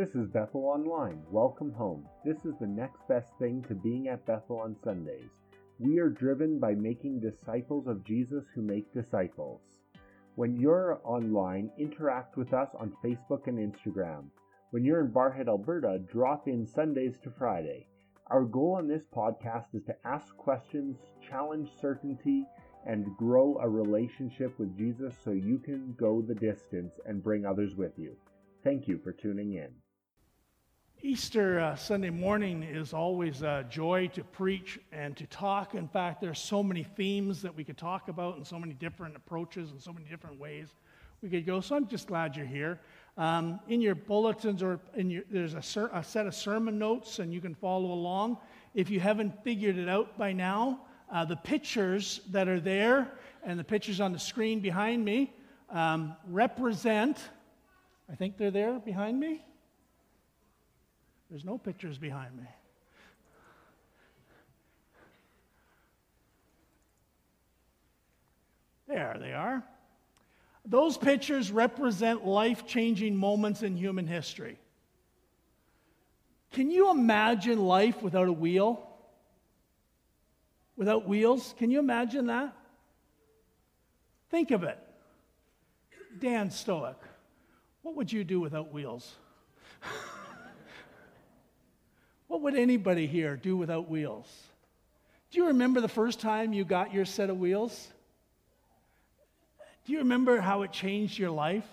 This is Bethel Online. Welcome home. This is the next best thing to being at Bethel on Sundays. We are driven by making disciples of Jesus who make disciples. When you're online, interact with us on Facebook and Instagram. When you're in Barrhead, Alberta, drop in Sundays to Friday. Our goal on this podcast is to ask questions, challenge certainty, and grow a relationship with Jesus so you can go the distance and bring others with you. Thank you for tuning in. Easter uh, Sunday morning is always a joy to preach and to talk. In fact, there's so many themes that we could talk about and so many different approaches and so many different ways we could go. So I'm just glad you're here. Um, in your bulletins or in your, there's a, ser- a, set of sermon notes and you can follow along. If you haven't figured it out by now, uh, the pictures that are there and the pictures on the screen behind me um, represent, I think they're there behind me. There's no pictures behind me. There they are. Those pictures represent life changing moments in human history. Can you imagine life without a wheel? Without wheels? Can you imagine that? Think of it. Dan Stoic, what would you do without wheels? what would anybody here do without wheels? Do you remember the first time you got your set of wheels? Do you remember how it changed your life?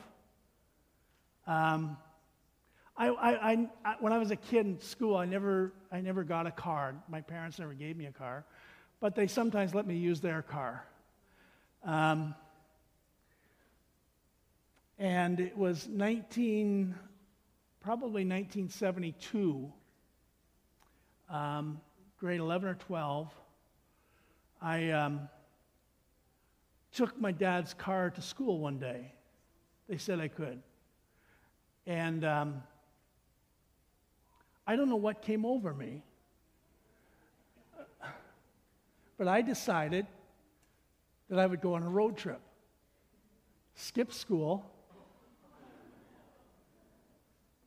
Um, I, I, I, when I was a kid in school, I never, I never got a car. My parents never gave me a car, but they sometimes let me use their car. Um, and it was 19, probably 1972, um, grade 11 or 12. I um, took my dad's car to school one day. They said I could. And um, I don't know what came over me. But I decided that I would go on a road trip, skip school,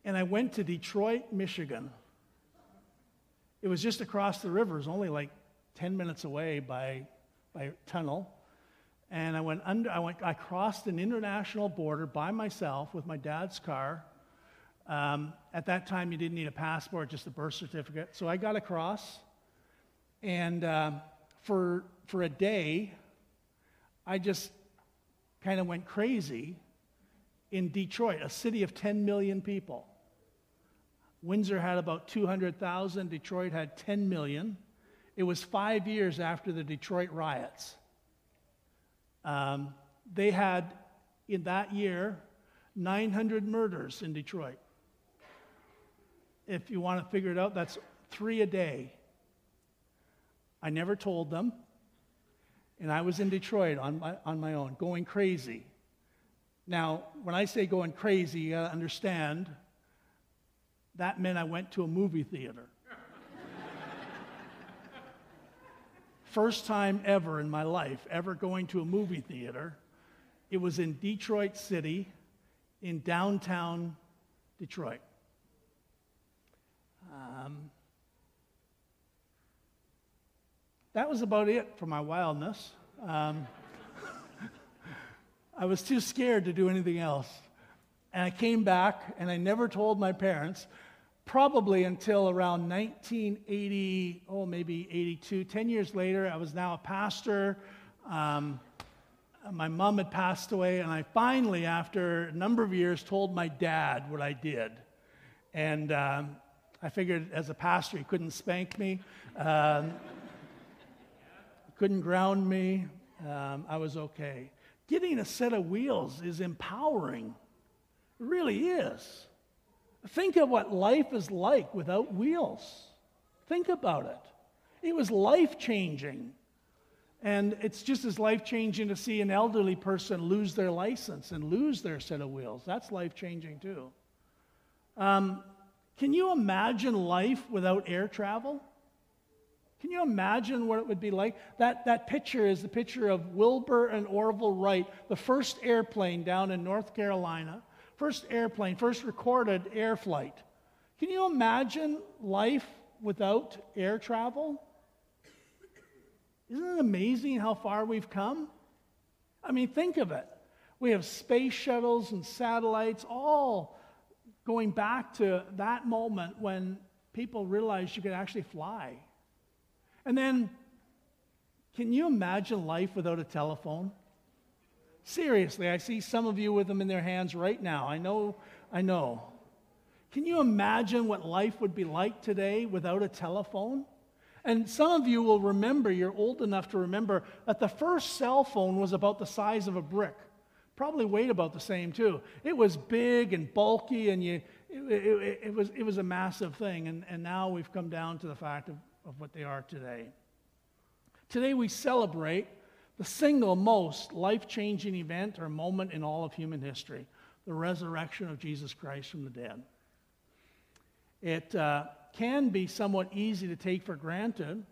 and I went to Detroit, Michigan. It was just across the river, it was only like 10 minutes away by, by tunnel and I went under, I went, I crossed an international border by myself with my dad's car. Um, at that time, you didn't need a passport, just a birth certificate. So I got across, and uh, for for a day, I just kind of went crazy in Detroit, a city of 10 million people. Windsor had about 200,000. Detroit had 10 million. It was five years after the Detroit riots. Um, they had, in that year, 900 murders in Detroit. If you want to figure it out, that's three a day. I never told them. And I was in Detroit on my, on my own, going crazy. Now, when I say going crazy, you got to understand that meant I went to a movie theater. First time ever in my life, ever going to a movie theater. It was in Detroit City, in downtown Detroit. Um, that was about it for my wildness. Um, I was too scared to do anything else. And I came back, and I never told my parents probably until around 1980, oh, maybe 82. 10 years later, I was now a pastor. Um, my mom had passed away, and I finally, after a number of years, told my dad what I did. And um, I figured as a pastor, he couldn't spank me, um, couldn't ground me. Um, I was okay. Getting a set of wheels is empowering. It really is. Think of what life is like without wheels. Think about it. It was life changing. And it's just as life changing to see an elderly person lose their license and lose their set of wheels. That's life changing too. Um, can you imagine life without air travel? Can you imagine what it would be like? That, that picture is the picture of Wilbur and Orville Wright, the first airplane down in North Carolina First airplane, first recorded air flight Can you imagine life without air travel? Isn't it amazing how far we've come? I mean, think of it. We have space shuttles and satellites, all going back to that moment when people realized you could actually fly. And then, can you imagine life without a telephone? Seriously, I see some of you with them in their hands right now. I know, I know. Can you imagine what life would be like today without a telephone? And some of you will remember, you're old enough to remember, that the first cell phone was about the size of a brick. Probably weighed about the same, too. It was big and bulky, and you, it, it, it was, it was a massive thing. And, and now we've come down to the fact of, of what they are today. Today we celebrate the single most life changing event or moment in all of human history the resurrection of Jesus Christ from the dead. It uh, can be somewhat easy to take for granted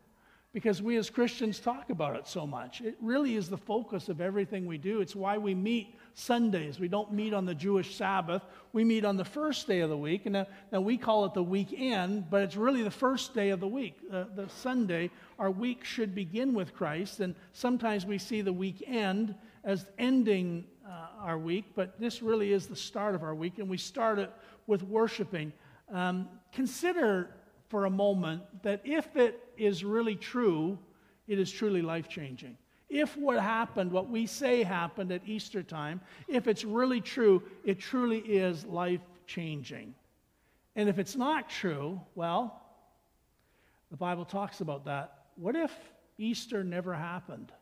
because we as Christians talk about it so much. It really is the focus of everything we do. It's why we meet Sundays. We don't meet on the Jewish Sabbath, we meet on the first day of the week. And now, now we call it the weekend, but it's really the first day of the week. Uh, the Sunday, our week should begin with Christ. And sometimes we see the weekend as ending uh, our week, but this really is the start of our week. And we start it with worshiping. Um, consider for a moment that if it is really true, it is truly life changing. If what happened, what we say happened at Easter time, if it's really true, it truly is life changing. And if it's not true, well, the Bible talks about that. What if Easter never happened?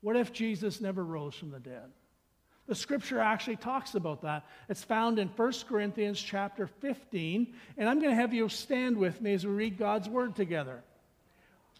What if Jesus never rose from the dead? The scripture actually talks about that. It's found in 1 Corinthians chapter 15, and I'm going to have you stand with me as we read God's word together.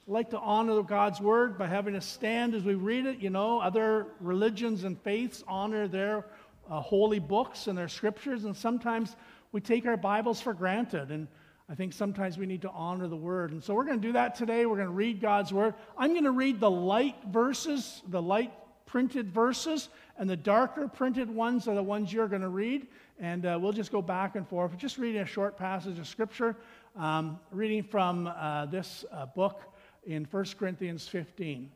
I like to honor God's word by having a stand as we read it. You know, other religions and faiths honor their uh, holy books and their scriptures, and sometimes we take our Bibles for granted. And I think sometimes we need to honor the word. And so we're going to do that today. We're going to read God's word. I'm going to read the light verses, the light printed verses, and the darker printed ones are the ones you're going to read. And uh, we'll just go back and forth. Just reading a short passage of scripture, um, reading from uh, this uh, book in 1 Corinthians 15.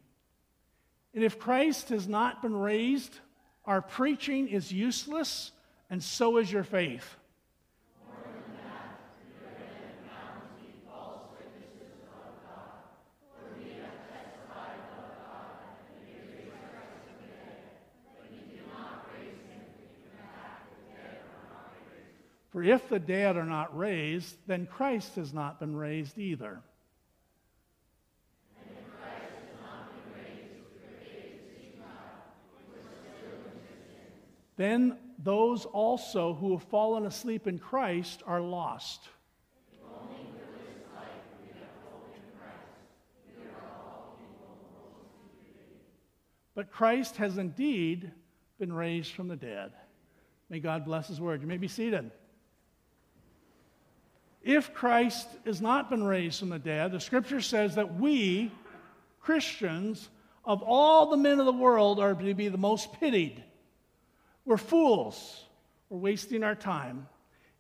And if Christ has not been raised, our preaching is useless, and so is your faith. For if the dead are not raised, then Christ has not been raised either. then those also who have fallen asleep in Christ are lost. But Christ has indeed been raised from the dead. May God bless his word. You may be seated. If Christ has not been raised from the dead, the scripture says that we, Christians, of all the men of the world, are to be the most pitied. We're fools. We're wasting our time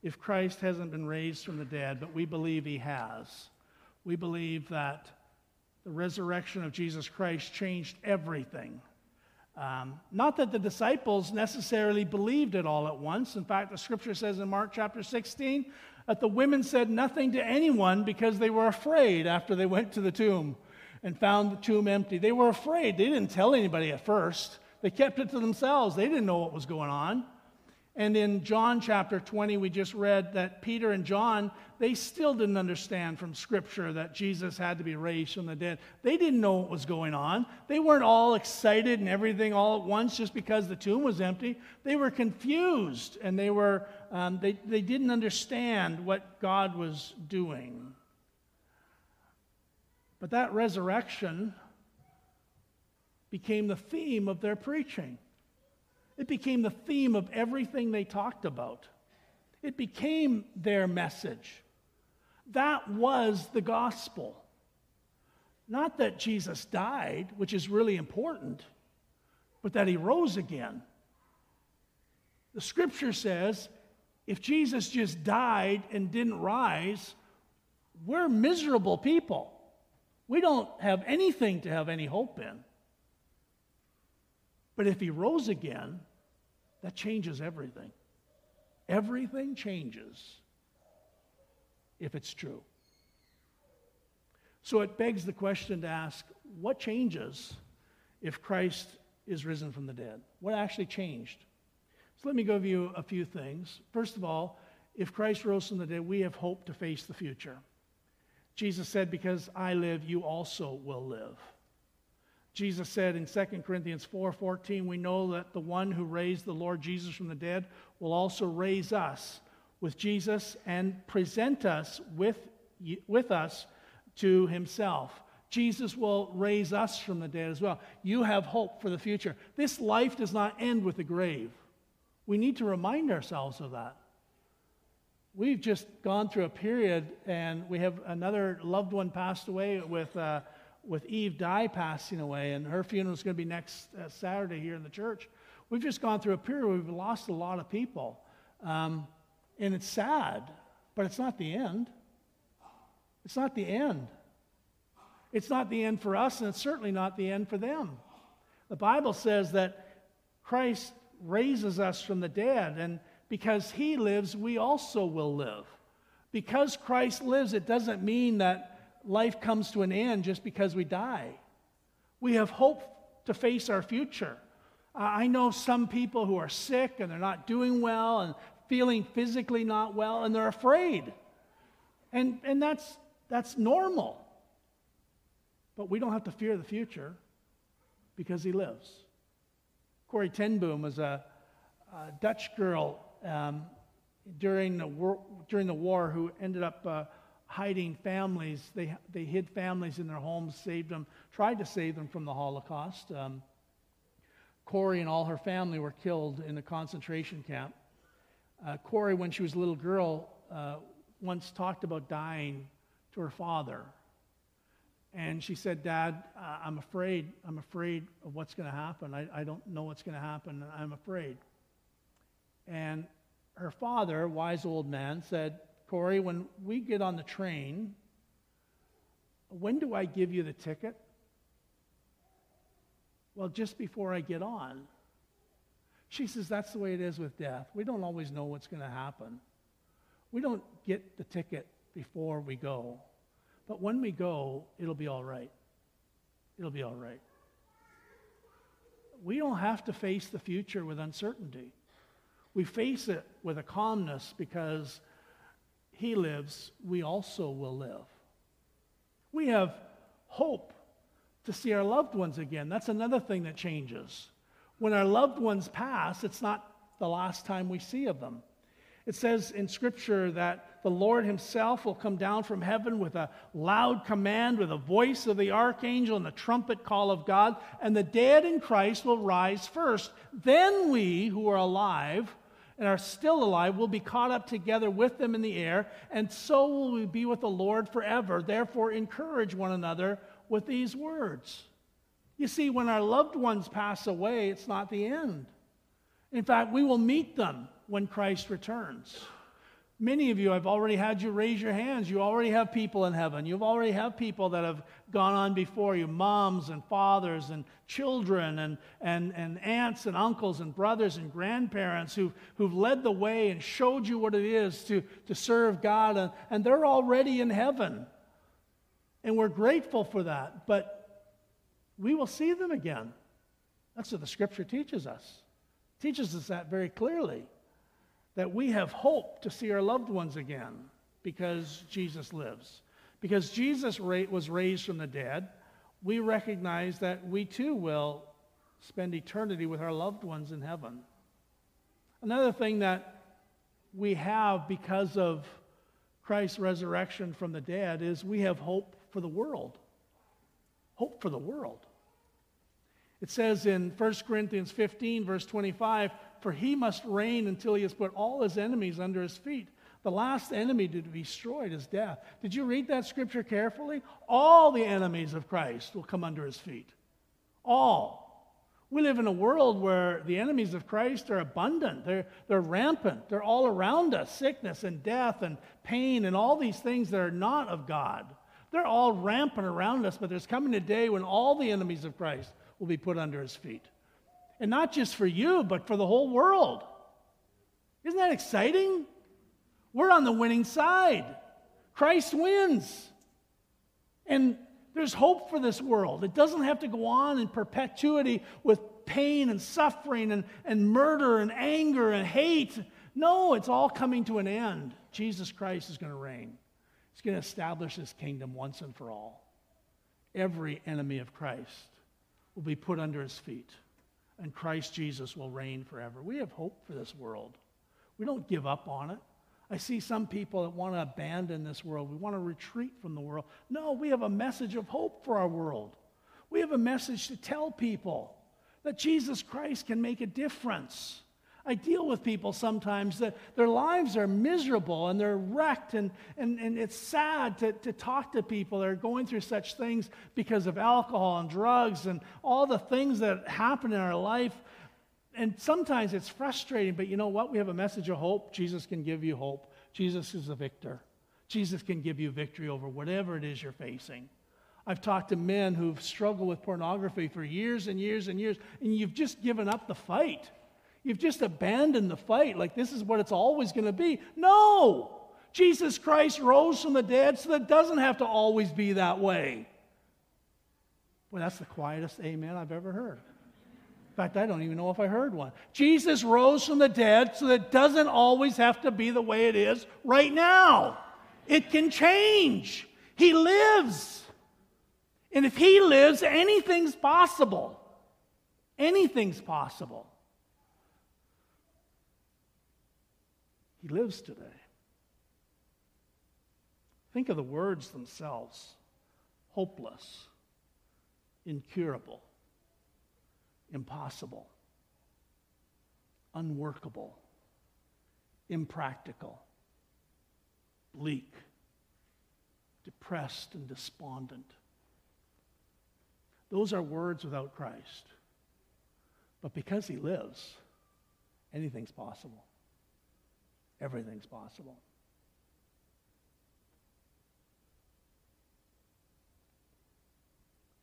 if Christ hasn't been raised from the dead, but we believe he has. We believe that the resurrection of Jesus Christ changed everything. Um, not that the disciples necessarily believed it all at once. In fact, the scripture says in Mark chapter 16 that the women said nothing to anyone because they were afraid after they went to the tomb and found the tomb empty. They were afraid. They didn't tell anybody at first, they kept it to themselves. They didn't know what was going on. And in John chapter 20, we just read that Peter and John, they still didn't understand from Scripture that Jesus had to be raised from the dead. They didn't know what was going on. They weren't all excited and everything all at once just because the tomb was empty. They were confused and they, were, um, they, they didn't understand what God was doing. But that resurrection became the theme of their preaching. It became the theme of everything they talked about. It became their message. That was the gospel. Not that Jesus died, which is really important, but that he rose again. The scripture says If Jesus just died and didn't rise, we're miserable people. We don't have anything to have any hope in. But if he rose again, that changes everything. Everything changes if it's true. So it begs the question to ask what changes if Christ is risen from the dead? What actually changed? So let me give you a few things. First of all, if Christ rose from the dead, we have hope to face the future. Jesus said, Because I live, you also will live. Jesus said in 2 Corinthians 4:14, we know that the one who raised the Lord Jesus from the dead will also raise us with Jesus and present us with, with us to himself. Jesus will raise us from the dead as well. You have hope for the future. This life does not end with the grave. We need to remind ourselves of that. We've just gone through a period, and we have another loved one passed away with, uh, with Eve Dye passing away, and her funeral is going to be next uh, Saturday here in the church. We've just gone through a period where we've lost a lot of people. Um, and it's sad, but it's not the end. It's not the end. It's not the end for us, and it's certainly not the end for them. The Bible says that Christ raises us from the dead, and because he lives, we also will live. Because Christ lives, it doesn't mean that life comes to an end just because we die. We have hope to face our future. I know some people who are sick and they're not doing well and feeling physically not well and they're afraid. And, and that's, that's normal. But we don't have to fear the future because he lives. Corrie ten Boom was a, a Dutch girl um, during, the war, during the war who ended up uh, hiding families. They, they hid families in their homes, saved them, tried to save them from the Holocaust. Um, Corrie and all her family were killed in the concentration camp. Uh, Corrie, when she was a little girl, uh, once talked about dying to her father. And she said, Dad, I'm afraid. I'm afraid of what's going to happen. I, I don't know what's going to happen. I'm afraid. And her father, wise old man, said, Corrie, when we get on the train, when do I give you the ticket? Well, just before I get on. She says, That's the way it is with death. We don't always know what's going to happen. We don't get the ticket before we go. But when we go, it'll be all right. It'll be all right. We don't have to face the future with uncertainty. We face it with a calmness because He lives, we also will live. We have hope to see our loved ones again. That's another thing that changes. When our loved ones pass, it's not the last time we see of them. It says in Scripture that the Lord Himself will come down from heaven with a loud command, with a voice of the archangel and the trumpet call of God, and the dead in Christ will rise first. Then we who are alive and are still alive will be caught up together with them in the air, and so will we be with the Lord forever. Therefore, encourage one another with these words. You see, when our loved ones pass away, it's not the end. In fact, we will meet them when Christ returns. Many of you, I've already had you raise your hands. You already have people in heaven. You've already have people that have gone on before you moms and fathers and children and, and, and aunts and uncles and brothers and grandparents who, who've led the way and showed you what it is to, to serve God. And, and they're already in heaven. And we're grateful for that. But we will see them again. That's what the scripture teaches us. It teaches us that very clearly that we have hope to see our loved ones again because Jesus lives. Because Jesus was raised from the dead, we recognize that we too will spend eternity with our loved ones in heaven. Another thing that we have because of Christ's resurrection from the dead is we have hope for the world. Hope for the world. It says in 1 Corinthians 15, verse 25, for he must reign until he has put all his enemies under his feet. The last enemy to be destroyed is death. Did you read that scripture carefully? All the enemies of Christ will come under his feet. All. We live in a world where the enemies of Christ are abundant. They're, they're rampant. They're all around us sickness and death and pain and all these things that are not of God. They're all rampant around us, but there's coming a day when all the enemies of Christ will be put under his feet. And not just for you, but for the whole world. Isn't that exciting? We're on the winning side. Christ wins. And there's hope for this world. It doesn't have to go on in perpetuity with pain and suffering and, and murder and anger and hate. No, it's all coming to an end. Jesus Christ is going to reign. He's going to establish his kingdom once and for all. Every enemy of Christ will be put under his feet, and Christ Jesus will reign forever. We have hope for this world. We don't give up on it. I see some people that want to abandon this world. We want to retreat from the world. No, we have a message of hope for our world. We have a message to tell people that Jesus Christ can make a difference. I deal with people sometimes that their lives are miserable and they're wrecked, and, and, and it's sad to, to talk to people that are going through such things because of alcohol and drugs and all the things that happen in our life and sometimes it's frustrating, but you know what? We have a message of hope. Jesus can give you hope. Jesus is the victor. Jesus can give you victory over whatever it is you're facing. I've talked to men who've struggled with pornography for years and years and years, and you've just given up the fight. You've just abandoned the fight, like this is what it's always going to be. No! Jesus Christ rose from the dead, so that doesn't have to always be that way. Well, that's the quietest amen I've ever heard. In fact, I don't even know if I heard one. Jesus rose from the dead, so that doesn't always have to be the way it is right now. It can change. He lives. And if He lives, anything's possible. Anything's possible. He lives today. Think of the words themselves hopeless, incurable impossible, unworkable, impractical, bleak, depressed, and despondent. Those are words without Christ. But because he lives, anything's possible. Everything's possible.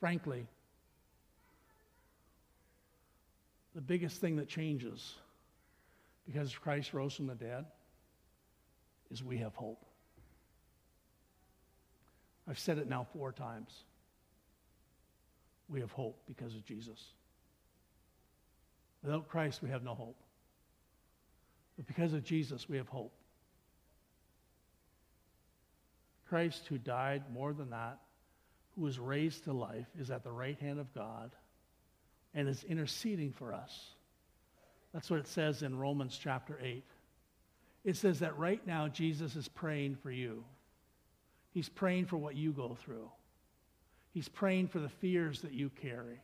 Frankly, the biggest thing that changes because Christ rose from the dead is we have hope. I've said it now four times. We have hope because of Jesus. Without Christ, we have no hope. But because of Jesus, we have hope. Christ, who died more than that, who was raised to life, is at the right hand of God and is interceding for us. That's what it says in Romans chapter 8. It says that right now Jesus is praying for you. He's praying for what you go through. He's praying for the fears that you carry.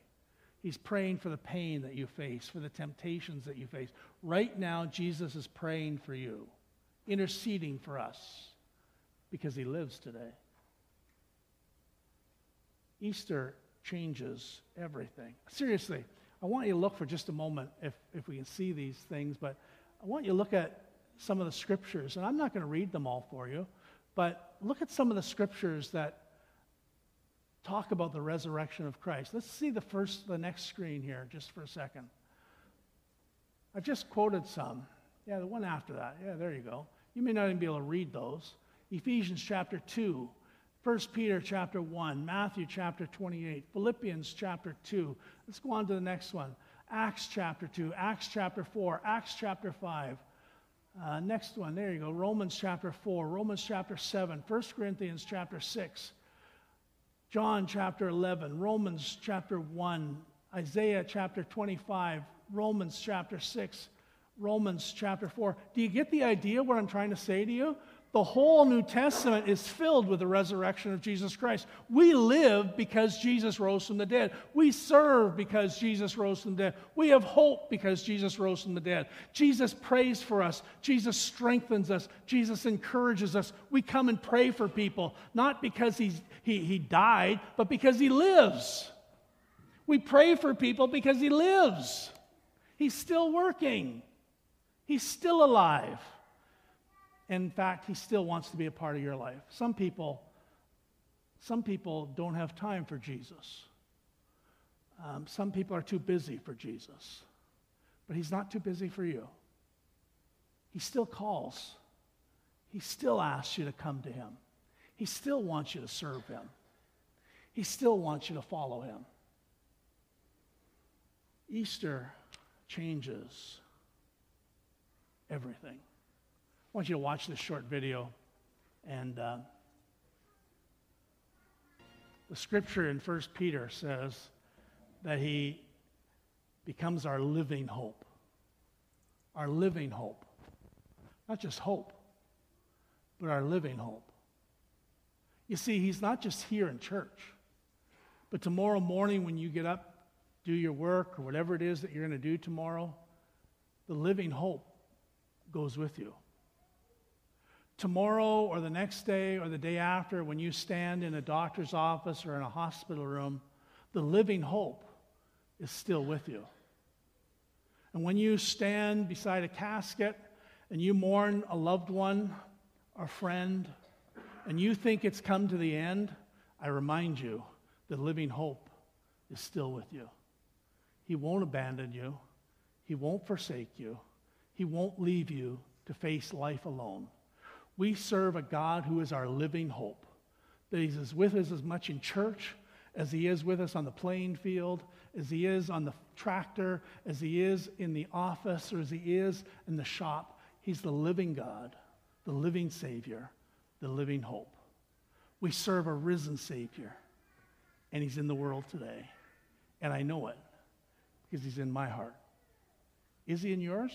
He's praying for the pain that you face, for the temptations that you face. Right now, Jesus is praying for you, interceding for us, because he lives today. Easter changes everything. Seriously, I want you to look for just a moment if, if we can see these things, but I want you to look at some of the scriptures, and I'm not going to read them all for you, but look at some of the scriptures that talk about the resurrection of Christ. Let's see the first, the next screen here, just for a second. I just quoted some. Yeah, the one after that. Yeah, there you go. You may not even be able to read those. Ephesians chapter 2, 1 Peter chapter 1, Matthew chapter 28, Philippians chapter 2. Let's go on to the next one. Acts chapter 2, Acts chapter 4, Acts chapter 5. Uh, next one, there you go. Romans chapter 4, Romans chapter 7, 1 Corinthians chapter 6, John chapter 11, Romans chapter 1, Isaiah chapter 25, Romans chapter 6, Romans chapter 4. Do you get the idea what I'm trying to say to you? The whole New Testament is filled with the resurrection of Jesus Christ. We live because Jesus rose from the dead. We serve because Jesus rose from the dead. We have hope because Jesus rose from the dead. Jesus prays for us. Jesus strengthens us. Jesus encourages us. We come and pray for people, not because he, he died, but because he lives. We pray for people because He lives. He's still working. He's still alive. In fact, He still wants to be a part of your life. Some people, some people don't have time for Jesus. Um, some people are too busy for Jesus. But He's not too busy for you. He still calls. He still asks you to come to Him. He still wants you to serve Him. He still wants you to follow Him. Easter changes everything. I want you to watch this short video. And uh, the scripture in 1 Peter says that he becomes our living hope. Our living hope. Not just hope, but our living hope. You see, he's not just here in church, but tomorrow morning when you get up, do your work, or whatever it is that you're going to do tomorrow, the living hope goes with you. Tomorrow or the next day or the day after, when you stand in a doctor's office or in a hospital room, the living hope is still with you. And when you stand beside a casket and you mourn a loved one a friend, and you think it's come to the end, I remind you the living hope is still with you. He won't abandon you, He won't forsake you, He won't leave you to face life alone. We serve a God who is our living hope, that He's with us as much in church as He is with us on the playing field, as He is on the tractor, as He is in the office, or as He is in the shop. He's the living God, the living Savior, the living hope. We serve a risen Savior, and He's in the world today. And I know it because He's in my heart. Is He in yours?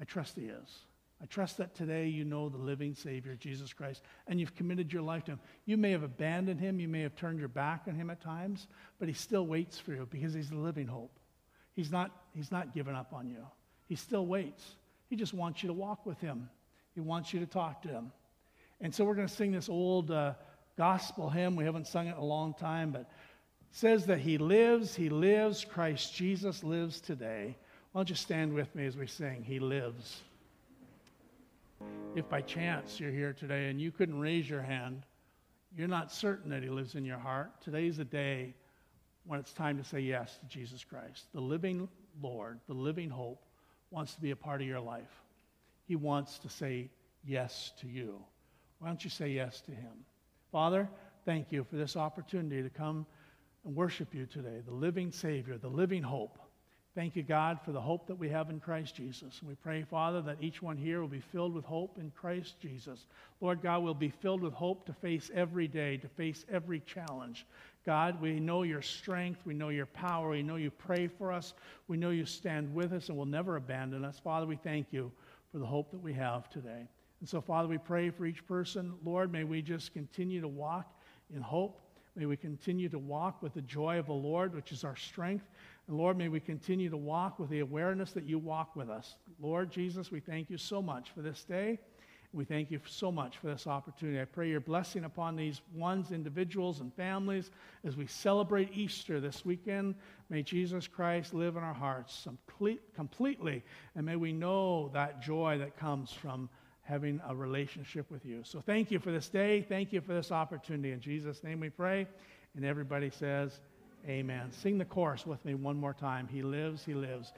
I trust He is. I trust that today you know the living Savior, Jesus Christ, and you've committed your life to Him. You may have abandoned Him, you may have turned your back on Him at times, but He still waits for you because He's the living hope. He's not, he's not given up on you, He still waits. He just wants you to walk with Him, He wants you to talk to Him. And so we're going to sing this old uh, gospel hymn. We haven't sung it in a long time, but says that He lives, He lives, Christ Jesus lives today. Why don't you stand with me as we sing, He lives. If by chance you're here today and you couldn't raise your hand, you're not certain that He lives in your heart, today's a day when it's time to say yes to Jesus Christ. The living Lord, the living hope, wants to be a part of your life. He wants to say yes to you. Why don't you say yes to Him? Father, thank you for this opportunity to come and worship you today, the living Savior, the living hope. Thank you, God, for the hope that we have in Christ Jesus. And we pray, Father, that each one here will be filled with hope in Christ Jesus. Lord God, we'll be filled with hope to face every day, to face every challenge. God, we know your strength. We know your power. We know you pray for us. We know you stand with us and will never abandon us. Father, we thank you for the hope that we have today. And so, Father, we pray for each person. Lord, may we just continue to walk in hope. May we continue to walk with the joy of the Lord, which is our strength. And Lord, may we continue to walk with the awareness that you walk with us. Lord Jesus, we thank you so much for this day. We thank you so much for this opportunity. I pray your blessing upon these ones, individuals, and families as we celebrate Easter this weekend. May Jesus Christ live in our hearts completely, and may we know that joy that comes from having a relationship with you. So thank you for this day. Thank you for this opportunity. In Jesus' name we pray. And everybody says, Amen. Sing the chorus with me one more time. He lives, He lives.